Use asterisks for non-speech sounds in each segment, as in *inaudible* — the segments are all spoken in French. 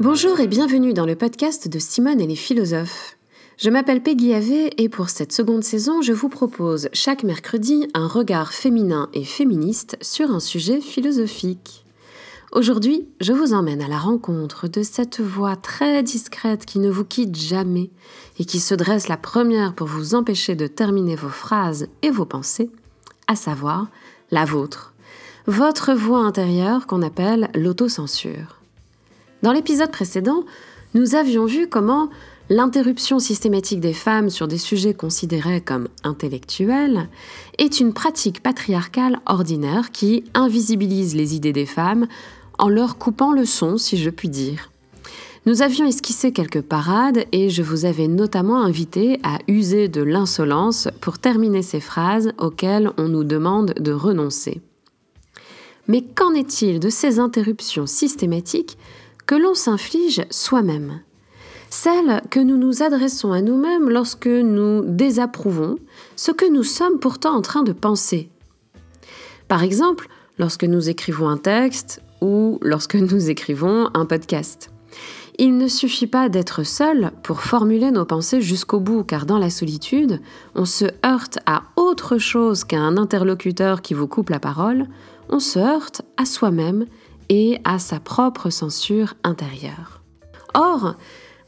Bonjour et bienvenue dans le podcast de Simone et les philosophes. Je m'appelle Peggy Ave et pour cette seconde saison, je vous propose chaque mercredi un regard féminin et féministe sur un sujet philosophique. Aujourd'hui, je vous emmène à la rencontre de cette voix très discrète qui ne vous quitte jamais et qui se dresse la première pour vous empêcher de terminer vos phrases et vos pensées, à savoir la vôtre, votre voix intérieure qu'on appelle l'autocensure. Dans l'épisode précédent, nous avions vu comment l'interruption systématique des femmes sur des sujets considérés comme intellectuels est une pratique patriarcale ordinaire qui invisibilise les idées des femmes en leur coupant le son, si je puis dire. Nous avions esquissé quelques parades et je vous avais notamment invité à user de l'insolence pour terminer ces phrases auxquelles on nous demande de renoncer. Mais qu'en est-il de ces interruptions systématiques que l'on s'inflige soi-même? Celle que nous nous adressons à nous-mêmes lorsque nous désapprouvons ce que nous sommes pourtant en train de penser. Par exemple, lorsque nous écrivons un texte ou lorsque nous écrivons un podcast. Il ne suffit pas d'être seul pour formuler nos pensées jusqu'au bout, car dans la solitude, on se heurte à autre chose qu'à un interlocuteur qui vous coupe la parole, on se heurte à soi-même et à sa propre censure intérieure. Or,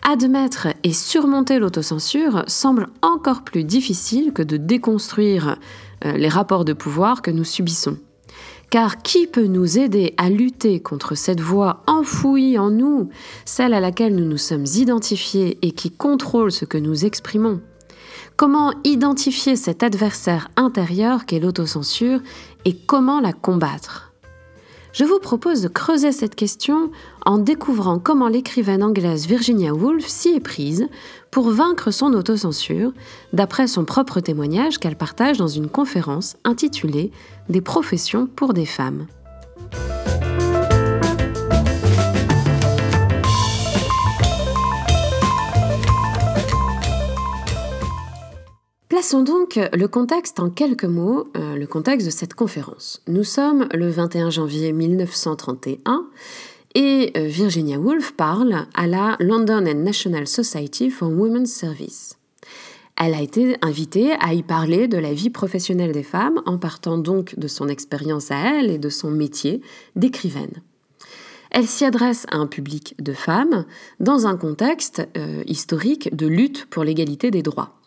admettre et surmonter l'autocensure semble encore plus difficile que de déconstruire euh, les rapports de pouvoir que nous subissons. Car qui peut nous aider à lutter contre cette voix enfouie en nous, celle à laquelle nous nous sommes identifiés et qui contrôle ce que nous exprimons? Comment identifier cet adversaire intérieur qu'est l'autocensure et comment la combattre? Je vous propose de creuser cette question en découvrant comment l'écrivaine anglaise Virginia Woolf s'y est prise pour vaincre son autocensure, d'après son propre témoignage qu'elle partage dans une conférence intitulée Des professions pour des femmes. Plaçons donc le contexte en quelques mots, euh, le contexte de cette conférence. Nous sommes le 21 janvier 1931 et euh, Virginia Woolf parle à la London and National Society for Women's Service. Elle a été invitée à y parler de la vie professionnelle des femmes en partant donc de son expérience à elle et de son métier d'écrivaine. Elle s'y adresse à un public de femmes dans un contexte euh, historique de lutte pour l'égalité des droits.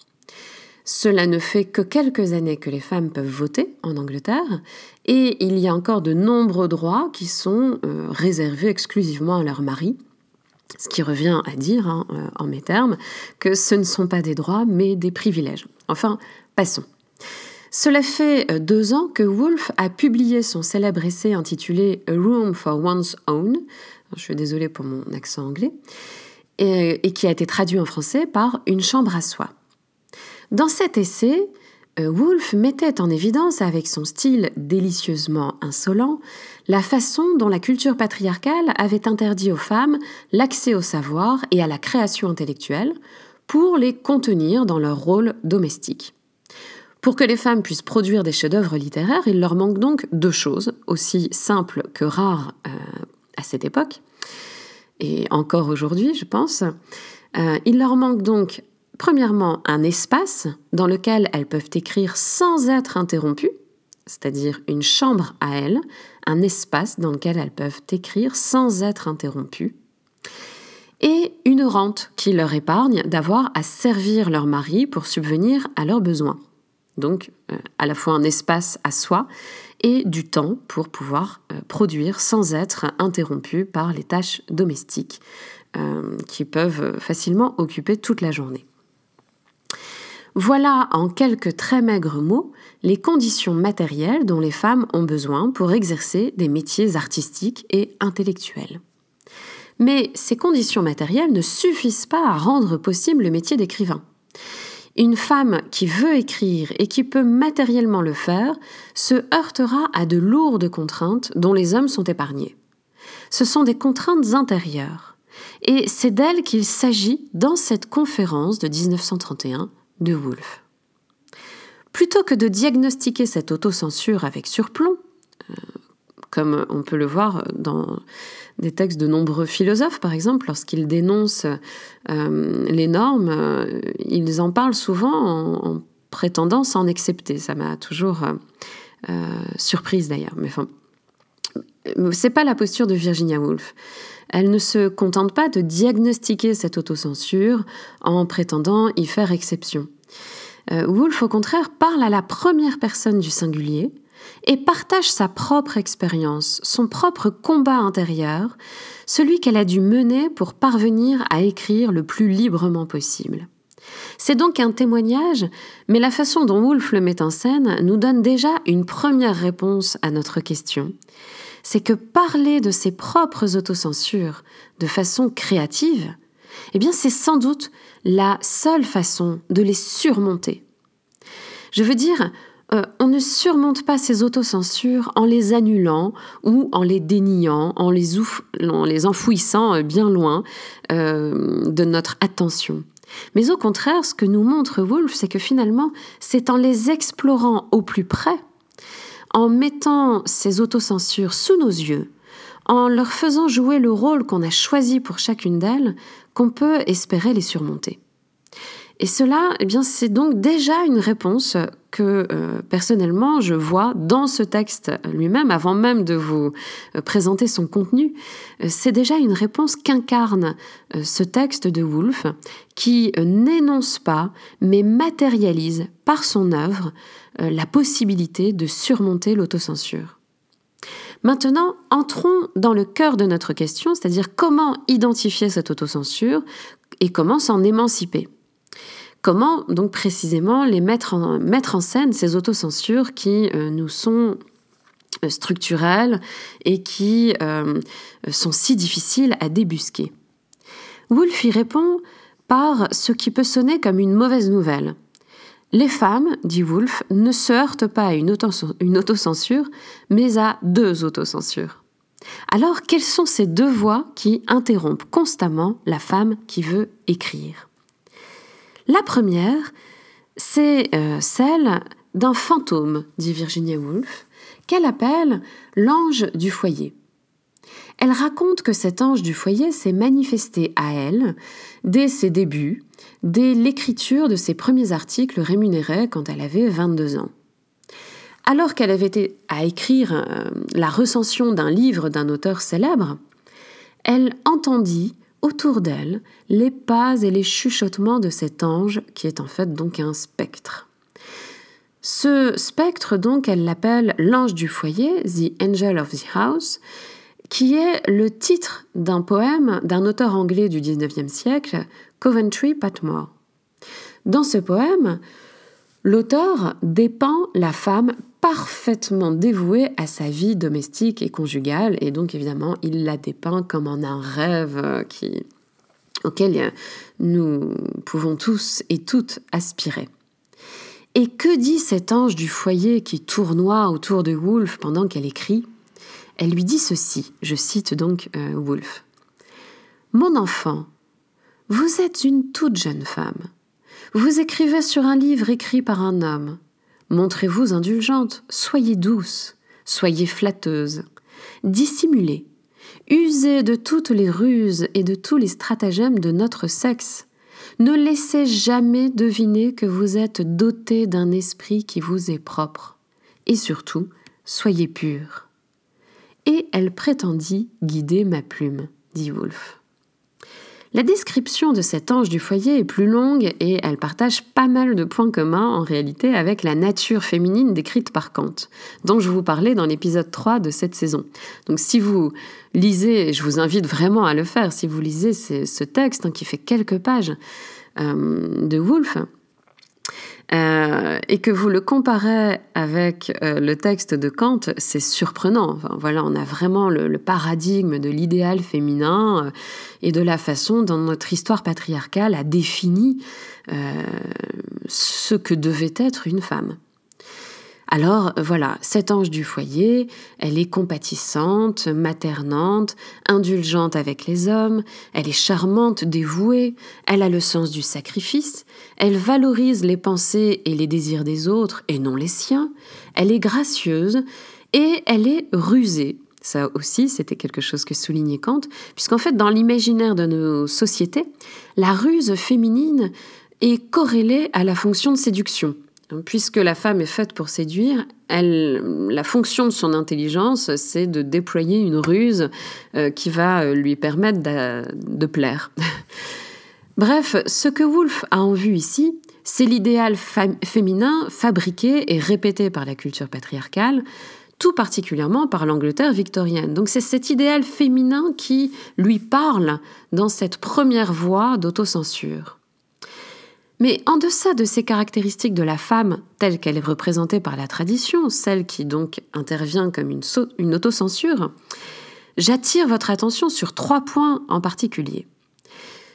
Cela ne fait que quelques années que les femmes peuvent voter en Angleterre et il y a encore de nombreux droits qui sont euh, réservés exclusivement à leur mari. Ce qui revient à dire, hein, euh, en mes termes, que ce ne sont pas des droits mais des privilèges. Enfin, passons. Cela fait euh, deux ans que Woolf a publié son célèbre essai intitulé A Room for One's Own, je suis désolée pour mon accent anglais, et qui a été traduit en français par Une chambre à soi. Dans cet essai, euh, Woolf mettait en évidence, avec son style délicieusement insolent, la façon dont la culture patriarcale avait interdit aux femmes l'accès au savoir et à la création intellectuelle pour les contenir dans leur rôle domestique. Pour que les femmes puissent produire des chefs-d'œuvre littéraires, il leur manque donc deux choses, aussi simples que rares euh, à cette époque, et encore aujourd'hui, je pense. Euh, il leur manque donc premièrement un espace dans lequel elles peuvent écrire sans être interrompues, c'est-à-dire une chambre à elles, un espace dans lequel elles peuvent écrire sans être interrompues, et une rente qui leur épargne d'avoir à servir leur mari pour subvenir à leurs besoins. Donc euh, à la fois un espace à soi et du temps pour pouvoir euh, produire sans être interrompu par les tâches domestiques euh, qui peuvent facilement occuper toute la journée. Voilà en quelques très maigres mots les conditions matérielles dont les femmes ont besoin pour exercer des métiers artistiques et intellectuels. Mais ces conditions matérielles ne suffisent pas à rendre possible le métier d'écrivain. Une femme qui veut écrire et qui peut matériellement le faire se heurtera à de lourdes contraintes dont les hommes sont épargnés. Ce sont des contraintes intérieures. Et c'est d'elles qu'il s'agit dans cette conférence de 1931 de Woolf. Plutôt que de diagnostiquer cette autocensure avec surplomb, euh, comme on peut le voir dans des textes de nombreux philosophes, par exemple, lorsqu'ils dénoncent euh, les normes, euh, ils en parlent souvent en, prétendant s'en accepter. Ça m'a toujours surprise d'ailleurs. Mais enfin, c'est pas la posture de Virginia Woolf. Elle ne se contente pas de diagnostiquer cette autocensure en prétendant y faire exception. Euh, Woolf, au contraire, parle à la première personne du singulier et partage sa propre expérience, son propre combat intérieur, celui qu'elle a dû mener pour parvenir à écrire le plus librement possible. C'est donc un témoignage, mais la façon dont Woolf le met en scène nous donne déjà une première réponse à notre question. C'est que parler de ses propres autocensures de façon créative, eh bien c'est sans doute la seule façon de les surmonter. Je veux dire, euh, on ne surmonte pas ces autocensures en les annulant ou en les déniant, en les, en les enfouissant euh, bien loin euh, de notre attention. Mais au contraire, ce que nous montre Wolf, c'est que finalement, c'est en les explorant au plus près, en mettant ces autocensures sous nos yeux, en leur faisant jouer le rôle qu'on a choisi pour chacune d'elles, qu'on peut espérer les surmonter. Et cela, eh c'est donc déjà une réponse que euh, personnellement je vois dans ce texte lui-même, avant même de vous euh, présenter son contenu. Euh, c'est déjà une réponse qu'incarne ce texte de Woolf, qui n'énonce pas, mais matérialise par son œuvre la possibilité de surmonter l'autocensure. Maintenant, entrons dans le cœur de notre question, c'est-à-dire comment identifier cette autocensure et comment s'en émanciper. Comment donc précisément mettre en, scène ces autocensures qui euh, nous sont euh, structurelles et qui euh, sont si difficiles à débusquer? Wolf y répond par ce qui peut sonner comme une mauvaise nouvelle. Les femmes, dit Woolf, ne se heurtent pas à une, autocensure, mais à deux autocensures. Alors, quelles sont ces deux voix qui interrompent constamment la femme qui veut écrire? La première, c'est euh, celle d'un fantôme, dit Virginia Woolf, qu'elle appelle l'ange du foyer. Elle raconte que cet ange du foyer s'est manifesté à elle dès ses débuts dès l'écriture de ses premiers articles rémunérés quand elle avait 22 ans. Alors qu'elle avait été à écrire euh, la recension d'un livre d'un auteur célèbre, elle entendit autour d'elle les pas et les chuchotements de cet ange qui est en fait donc un spectre. Ce spectre, donc, elle l'appelle l'ange du foyer, The Angel of the House, qui est le titre d'un poème d'un auteur anglais du XIXe siècle, Coventry Patmore. Dans ce poème, l'auteur dépeint la femme parfaitement dévouée à sa vie domestique et conjugale, et donc évidemment, il la dépeint comme en un rêve qui, auquel nous pouvons tous et toutes aspirer. Et que dit cet ange du foyer qui tournoie autour de Wolfe pendant qu'elle écrit? Elle lui dit ceci, je cite donc euh, Wolfe. Mon enfant, vous êtes une toute jeune femme. Vous écrivez sur un livre écrit par un homme. Montrez-vous indulgente, soyez douce, soyez flatteuse, dissimulez, usez de toutes les ruses et de tous les stratagèmes de notre sexe. Ne laissez jamais deviner que vous êtes dotée d'un esprit qui vous est propre. Et surtout, soyez pure. Et elle prétendit guider ma plume, dit Wolfe. La description de cet ange du foyer est plus longue et elle partage pas mal de points communs en réalité avec la nature féminine décrite par Kant, dont je vous parlais dans l'épisode 3 de cette saison. Donc si vous lisez, et je vous invite vraiment à le faire, si vous lisez ce texte hein, qui fait quelques pages euh, de Woolf, euh, et que vous le comparez avec euh, le texte de Kant, c'est surprenant. voilà, on a vraiment le, paradigme de l'idéal féminin euh, et de la façon dont notre histoire patriarcale a défini ce que devait être une femme. Alors voilà, cet ange du foyer, elle est compatissante, maternante, indulgente avec les hommes, elle est charmante, dévouée, elle a le sens du sacrifice, elle valorise les pensées et les désirs des autres et non les siens, elle est gracieuse et elle est rusée. Ça aussi, c'était quelque chose que soulignait Kant, puisqu'en fait, dans l'imaginaire de nos sociétés, la ruse féminine est corrélée à la fonction de séduction. Puisque la femme est faite pour séduire, elle, la fonction de son intelligence, c'est de déployer une ruse euh, qui va euh, lui permettre de, plaire. *laughs* Bref, ce que Woolf a en vue ici, c'est l'idéal féminin fabriqué et répété par la culture patriarcale, tout particulièrement par l'Angleterre victorienne. Donc c'est cet idéal féminin qui lui parle dans cette première voie d'autocensure. Mais en deçà de ces caractéristiques de la femme telle qu'elle est représentée par la tradition, celle qui donc intervient comme une, autocensure, j'attire votre attention sur trois points en particulier.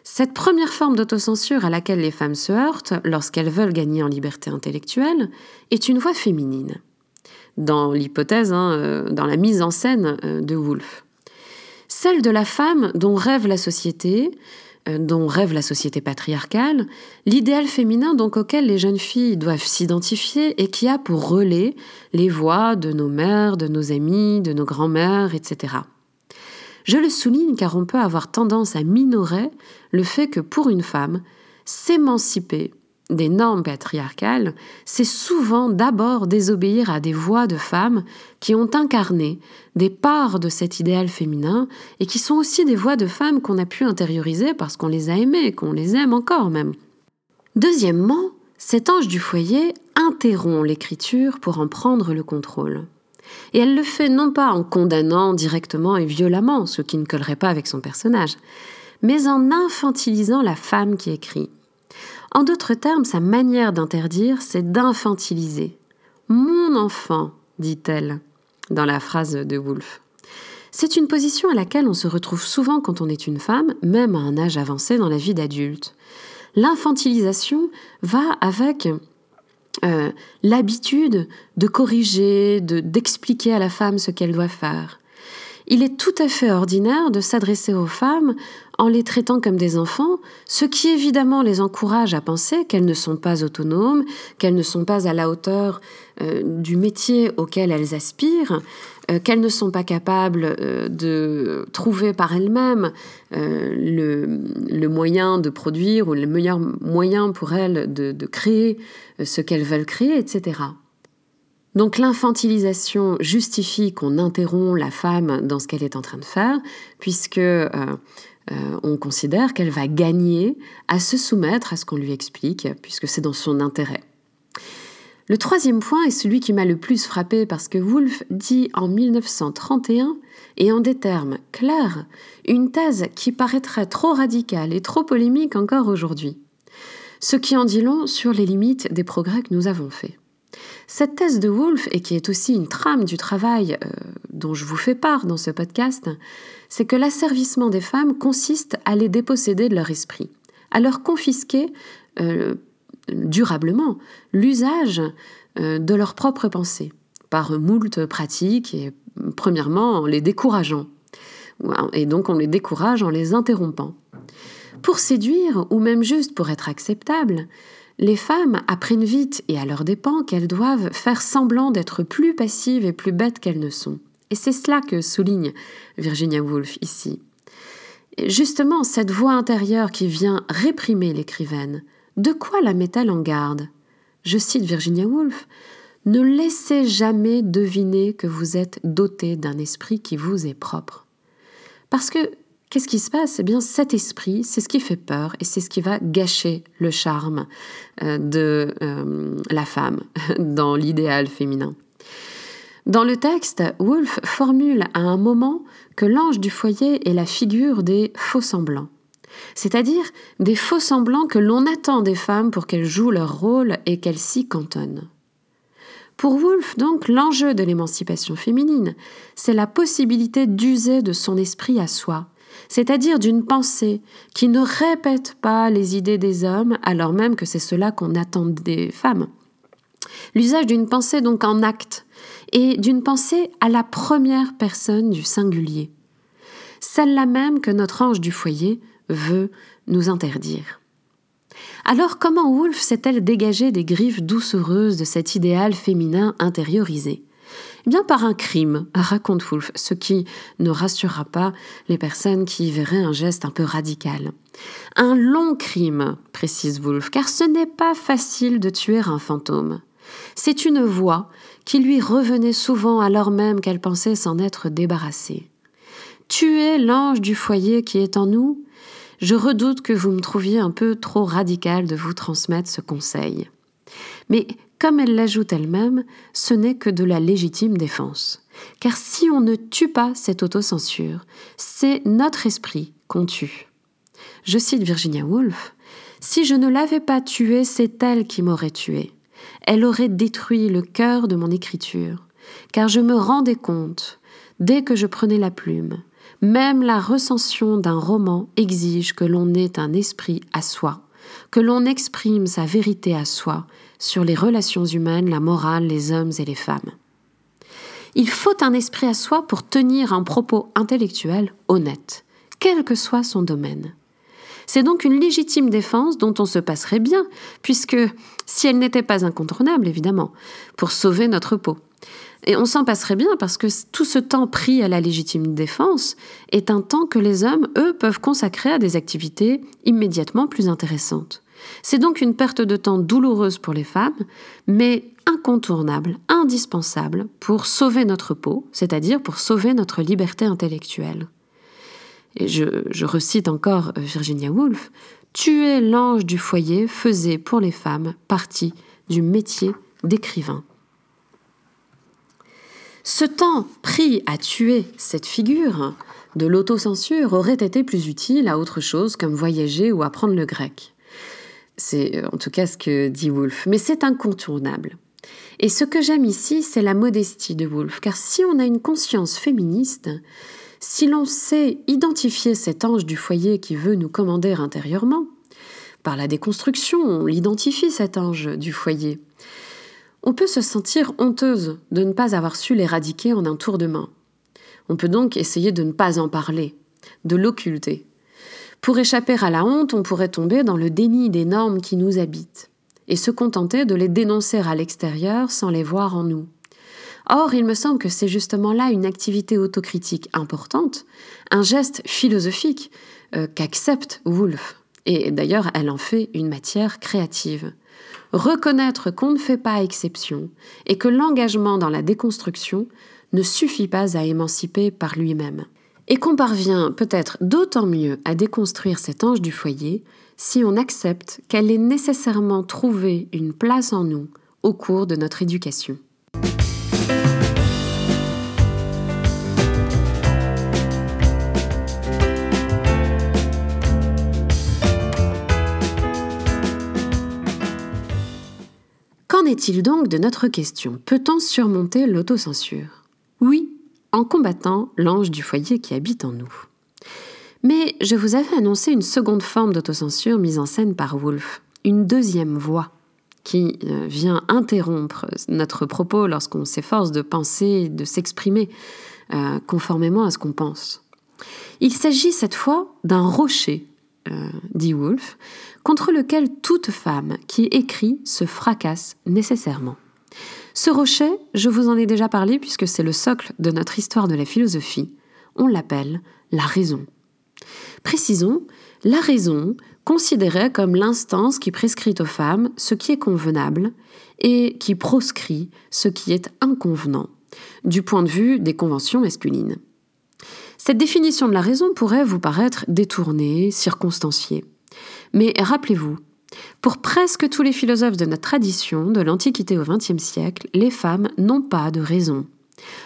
Cette première forme d'autocensure à laquelle les femmes se heurtent lorsqu'elles veulent gagner en liberté intellectuelle est une voix féminine, dans l'hypothèse, hein, euh, dans la mise en scène euh, de Woolf. Celle de la femme dont rêve la société, dont rêve la société patriarcale, l'idéal féminin donc auquel les jeunes filles doivent s'identifier et qui a pour relais les voix de nos mères, de nos amis, de nos grands-mères, etc. Je le souligne car on peut avoir tendance à minorer le fait que pour une femme, s'émanciper des normes patriarcales, c'est souvent d'abord désobéir à des voix de femmes qui ont incarné des parts de cet idéal féminin et qui sont aussi des voix de femmes qu'on a pu intérioriser parce qu'on les a aimées, qu'on les aime encore même. Deuxièmement, cet ange du foyer interrompt l'écriture pour en prendre le contrôle. Et elle le fait non pas en condamnant directement et violemment, ce qui ne collerait pas avec son personnage, mais en infantilisant la femme qui écrit. En d'autres termes, sa manière d'interdire, c'est d'infantiliser. Mon enfant, dit-elle, dans la phrase de Woolf. C'est une position à laquelle on se retrouve souvent quand on est une femme, même à un âge avancé dans la vie d'adulte. L'infantilisation va avec euh, l'habitude de corriger, d'expliquer à la femme ce qu'elle doit faire. Il est tout à fait ordinaire de s'adresser aux femmes en les traitant comme des enfants, ce qui évidemment les encourage à penser qu'elles ne sont pas autonomes, qu'elles ne sont pas à la hauteur euh, du métier auquel elles aspirent, euh, qu'elles ne sont pas capables euh, de trouver par elles-mêmes le, moyen de produire ou le meilleur moyen pour elles de créer ce qu'elles veulent créer, etc. Donc l'infantilisation justifie qu'on interrompt la femme dans ce qu'elle est en train de faire, puisque euh, euh, on considère qu'elle va gagner à se soumettre à ce qu'on lui explique, puisque c'est dans son intérêt. Le troisième point est celui qui m'a le plus frappé parce que Woolf dit en 1931, et en des termes clairs, une thèse qui paraîtrait trop radicale et trop polémique encore aujourd'hui. Ce qui en dit long sur les limites des progrès que nous avons faits. Cette thèse de Woolf, et qui est aussi une trame du travail euh, dont je vous fais part dans ce podcast, c'est que l'asservissement des femmes consiste à les déposséder de leur esprit, à leur confisquer euh, durablement l'usage euh, de leur propre pensée, par moult pratiques, et premièrement en les décourageant. Et donc on les décourage en les interrompant. Pour séduire, ou même juste pour être acceptable, les femmes apprennent vite et à leur dépens qu'elles doivent faire semblant d'être plus passives et plus bêtes qu'elles ne sont. Et c'est cela que souligne Virginia Woolf ici. justement, cette voix intérieure qui vient réprimer l'écrivaine, de quoi la met-elle en garde? Je cite Virginia Woolf Ne laissez jamais deviner que vous êtes doté d'un esprit qui vous est propre. Parce que Qu'est-ce qui se passe? Eh bien, cet esprit, c'est ce qui fait peur et c'est ce qui va gâcher le charme euh, de euh, la femme *laughs* dans l'idéal féminin. Dans le texte, Wolfe formule à un moment que l'ange du foyer est la figure des faux semblants, c'est-à-dire des faux semblants que l'on attend des femmes pour qu'elles jouent leur rôle et qu'elles s'y cantonnent. Pour Woolf, donc, l'enjeu de l'émancipation féminine, c'est la possibilité d'user de son esprit à soi, c'est-à-dire d'une pensée qui ne répète pas les idées des hommes alors même que c'est cela qu'on attend des femmes. L'usage d'une pensée donc en acte, et d'une pensée à la première personne du singulier, celle-là même que notre ange du foyer veut nous interdire. Alors comment Wolfe s'est-elle dégagée des griffes doucereuses de cet idéal féminin intériorisé? Eh bien par un crime, raconte Wolfe, ce qui ne rassurera pas les personnes qui verraient un geste un peu radical. Un long crime, précise Wolfe, car ce n'est pas facile de tuer un fantôme. C'est une voix qui lui revenait souvent alors même qu'elle pensait s'en être débarrassée. Tuer l'ange du foyer qui est en nous? Je redoute que vous me trouviez un peu trop radical de vous transmettre ce conseil. Mais comme elle l'ajoute elle-même, ce n'est que de la légitime défense. Car si on ne tue pas cette autocensure, c'est notre esprit qu'on tue. Je cite Virginia Woolf Si je ne l'avais pas tuée, c'est elle qui m'aurait tué elle aurait détruit le cœur de mon écriture, car je me rendais compte, dès que je prenais la plume, même la recension d'un roman exige que l'on ait un esprit à soi, que l'on exprime sa vérité à soi sur les relations humaines, la morale, les hommes et les femmes. Il faut un esprit à soi pour tenir un propos intellectuel honnête, quel que soit son domaine. C'est donc une légitime défense dont on se passerait bien, puisque si elle n'était pas incontournable, évidemment, pour sauver notre peau. Et on s'en passerait bien parce que tout ce temps pris à la légitime défense est un temps que les hommes, eux, peuvent consacrer à des activités immédiatement plus intéressantes. C'est donc une perte de temps douloureuse pour les femmes, mais incontournable, indispensable pour sauver notre peau, c'est-à-dire pour sauver notre liberté intellectuelle et je, recite encore euh, Virginia Woolf, tuer l'ange du foyer faisait pour les femmes partie du métier d'écrivain. Ce temps pris à tuer cette figure de l'autocensure aurait été plus utile à autre chose comme voyager ou apprendre le grec. C'est euh, en tout cas ce que dit Woolf, mais c'est incontournable. Et ce que j'aime ici, c'est la modestie de Woolf, car si on a une conscience féministe, si l'on sait identifier cet ange du foyer qui veut nous commander intérieurement, par la déconstruction, on l'identifie cet ange du foyer. On peut se sentir honteuse de ne pas avoir su l'éradiquer en un tour de main. On peut donc essayer de ne pas en parler, de l'occulter. Pour échapper à la honte, on pourrait tomber dans le déni des normes qui nous habitent, et se contenter de les dénoncer à l'extérieur sans les voir en nous. Or, il me semble que c'est justement là une activité autocritique importante, un geste philosophique euh, qu'accepte Woolf. Et d'ailleurs, elle en fait une matière créative. Reconnaître qu'on ne fait pas exception et que l'engagement dans la déconstruction ne suffit pas à émanciper par lui-même. Et qu'on parvient peut-être d'autant mieux à déconstruire cet ange du foyer si on accepte qu'elle ait nécessairement trouvé une place en nous au cours de notre éducation. est-il donc de notre question? Peut-on surmonter l'autocensure? Oui, en combattant l'ange du foyer qui habite en nous. Mais je vous avais annoncé une seconde forme d'autocensure mise en scène par Wolfe, une deuxième voix qui euh, vient interrompre notre propos lorsqu'on s'efforce de penser, de s'exprimer euh, conformément à ce qu'on pense. Il s'agit cette fois d'un rocher, euh, dit Wolfe, contre lequel toute femme qui écrit se fracasse nécessairement. Ce rocher, je vous en ai déjà parlé puisque c'est le socle de notre histoire de la philosophie, on l'appelle la raison. Précisons, la raison, considérée comme l'instance qui prescrit aux femmes ce qui est convenable et qui proscrit ce qui est inconvenant, du point de vue des conventions masculines. Cette définition de la raison pourrait vous paraître détournée, circonstanciée. Mais rappelez-vous, pour presque tous les philosophes de notre tradition, de l'Antiquité au XXe siècle, les femmes n'ont pas de raison.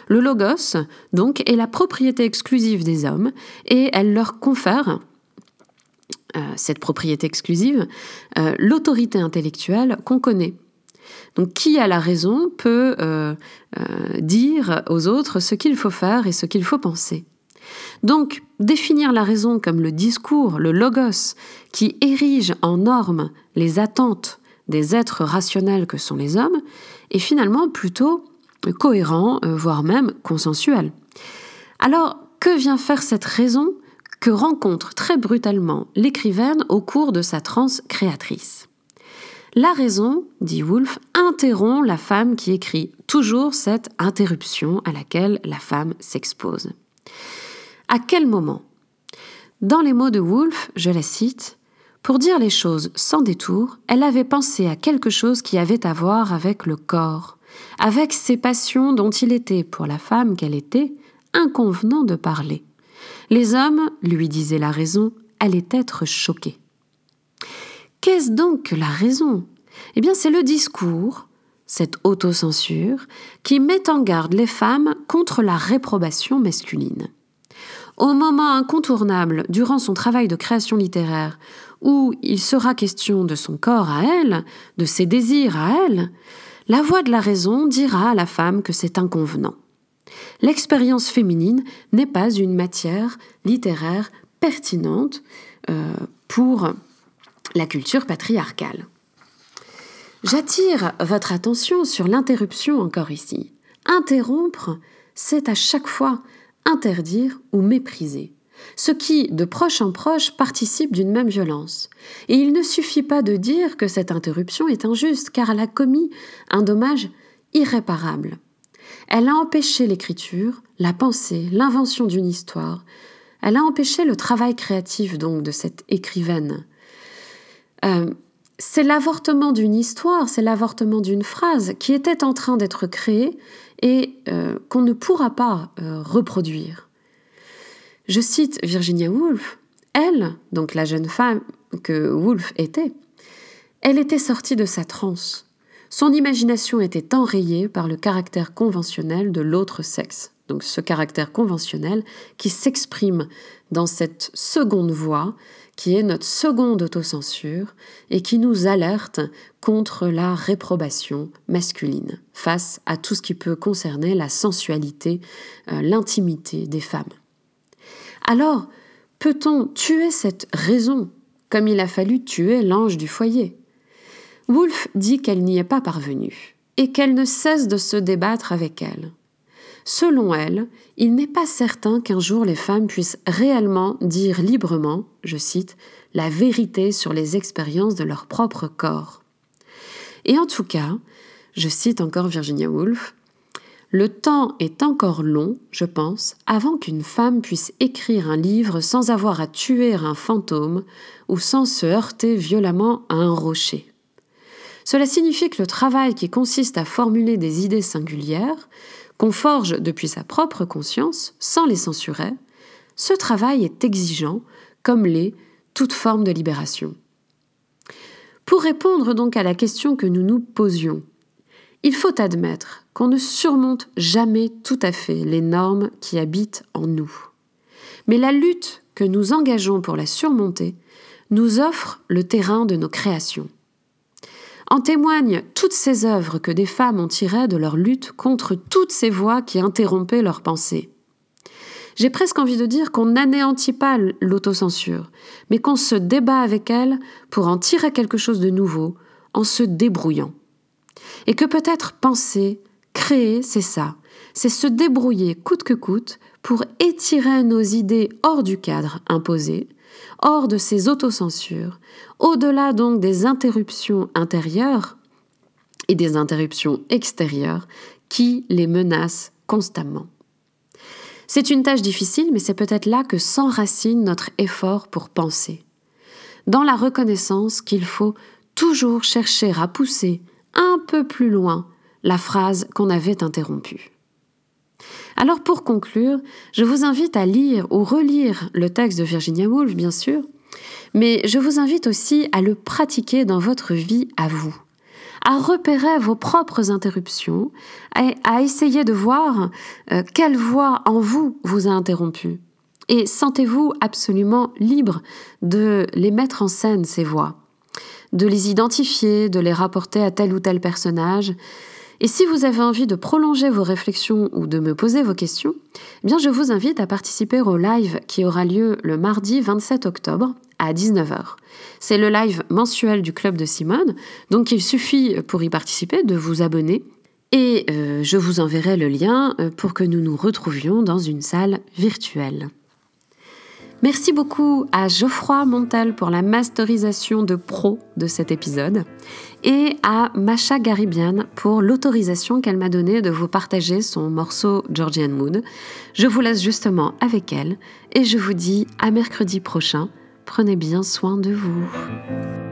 Le logos, donc, est la propriété exclusive des hommes et elle leur confère, euh, cette propriété exclusive, euh, l'autorité intellectuelle qu'on connaît. Donc qui a la raison peut euh, dire aux autres ce qu'il faut faire et ce qu'il faut penser. Donc, définir la raison comme le discours, le logos, qui érige en normes les attentes des êtres rationnels que sont les hommes est finalement plutôt cohérent, euh, voire même consensuel. Alors, que vient faire cette raison que rencontre très brutalement l'écrivaine au cours de sa transe créatrice La raison, dit Woolf, interrompt la femme qui écrit, toujours cette interruption à laquelle la femme s'expose. À quel moment Dans les mots de Woolf, je la cite, pour dire les choses sans détour, elle avait pensé à quelque chose qui avait à voir avec le corps, avec ces passions dont il était, pour la femme qu'elle était, inconvenant de parler. Les hommes, lui disait la raison, allaient être choqués. Qu'est-ce donc que la raison? Eh bien, c'est le discours, cette autocensure, qui met en garde les femmes contre la réprobation masculine. Au moment incontournable durant son travail de création littéraire, où il sera question de son corps à elle, de ses désirs à elle, la voix de la raison dira à la femme que c'est inconvenant. L'expérience féminine n'est pas une matière littéraire pertinente euh, pour la culture patriarcale. J'attire votre attention sur l'interruption encore ici. Interrompre, c'est à chaque fois interdire ou mépriser ce qui, de proche en proche, participe d'une même violence. Et il ne suffit pas de dire que cette interruption est injuste, car elle a commis un dommage irréparable. Elle a empêché l'écriture, la pensée, l'invention d'une histoire. Elle a empêché le travail créatif donc de cette écrivaine. Euh, c'est l'avortement d'une histoire, c'est l'avortement d'une phrase qui était en train d'être créée et euh, qu'on ne pourra pas euh, reproduire. Je cite Virginia Woolf. Elle, donc la jeune femme que Woolf était, elle était sortie de sa transe. Son imagination était enrayée par le caractère conventionnel de l'autre sexe. Donc ce caractère conventionnel qui s'exprime dans cette seconde voix, qui est notre seconde autocensure et qui nous alerte contre la réprobation masculine face à tout ce qui peut concerner la sensualité, euh, l'intimité des femmes. Alors, peut-on tuer cette raison comme il a fallu tuer l'ange du foyer? Wolfe dit qu'elle n'y est pas parvenue et qu'elle ne cesse de se débattre avec elle. Selon elle, il n'est pas certain qu'un jour les femmes puissent réellement dire librement, je cite, la vérité sur les expériences de leur propre corps. Et en tout cas, je cite encore Virginia Woolf, le temps est encore long, je pense, avant qu'une femme puisse écrire un livre sans avoir à tuer un fantôme ou sans se heurter violemment à un rocher. Cela signifie que le travail qui consiste à formuler des idées singulières, qu'on forge depuis sa propre conscience, sans les censurer, ce travail est exigeant, comme l'est toute forme de libération. Pour répondre donc à la question que nous nous posions, il faut admettre qu'on ne surmonte jamais tout à fait les normes qui habitent en nous. Mais la lutte que nous engageons pour la surmonter nous offre le terrain de nos créations. En témoignent toutes ces œuvres que des femmes ont tirées de leur lutte contre toutes ces voix qui interrompaient leurs pensées. J'ai presque envie de dire qu'on n'anéantit pas l'autocensure, mais qu'on se débat avec elle pour en tirer quelque chose de nouveau, en se débrouillant. Et que peut-être penser, créer, c'est ça. C'est se débrouiller coûte que coûte pour étirer nos idées hors du cadre imposé, hors de ces autocensures, au-delà donc des interruptions intérieures et des interruptions extérieures qui les menacent constamment. C'est une tâche difficile, mais c'est peut-être là que s'enracine notre effort pour penser. Dans la reconnaissance qu'il faut toujours chercher à pousser un peu plus loin la phrase qu'on avait interrompue. Alors pour conclure, je vous invite à lire ou relire le texte de Virginia Woolf, bien sûr, mais je vous invite aussi à le pratiquer dans votre vie à vous, à repérer vos propres interruptions, et à essayer de voir euh, quelle voix en vous vous a interrompu. Et sentez-vous absolument libre de les mettre en scène, ces voix de les identifier, de les rapporter à tel ou tel personnage, Et si vous avez envie de prolonger vos réflexions ou de me poser vos questions, eh bien je vous invite à participer au live qui aura lieu le mardi 27 octobre à 19h. C'est le live mensuel du club de Simone, donc il suffit pour y participer de vous abonner et euh, je vous enverrai le lien euh, pour que nous nous retrouvions dans une salle virtuelle. Merci beaucoup à Geoffroy Montal pour la masterisation de pro de cet épisode et à Masha Garibian pour l'autorisation qu'elle m'a donnée de vous partager son morceau Georgian Mood. Je vous laisse justement avec elle et je vous dis à mercredi prochain. Prenez bien soin de vous.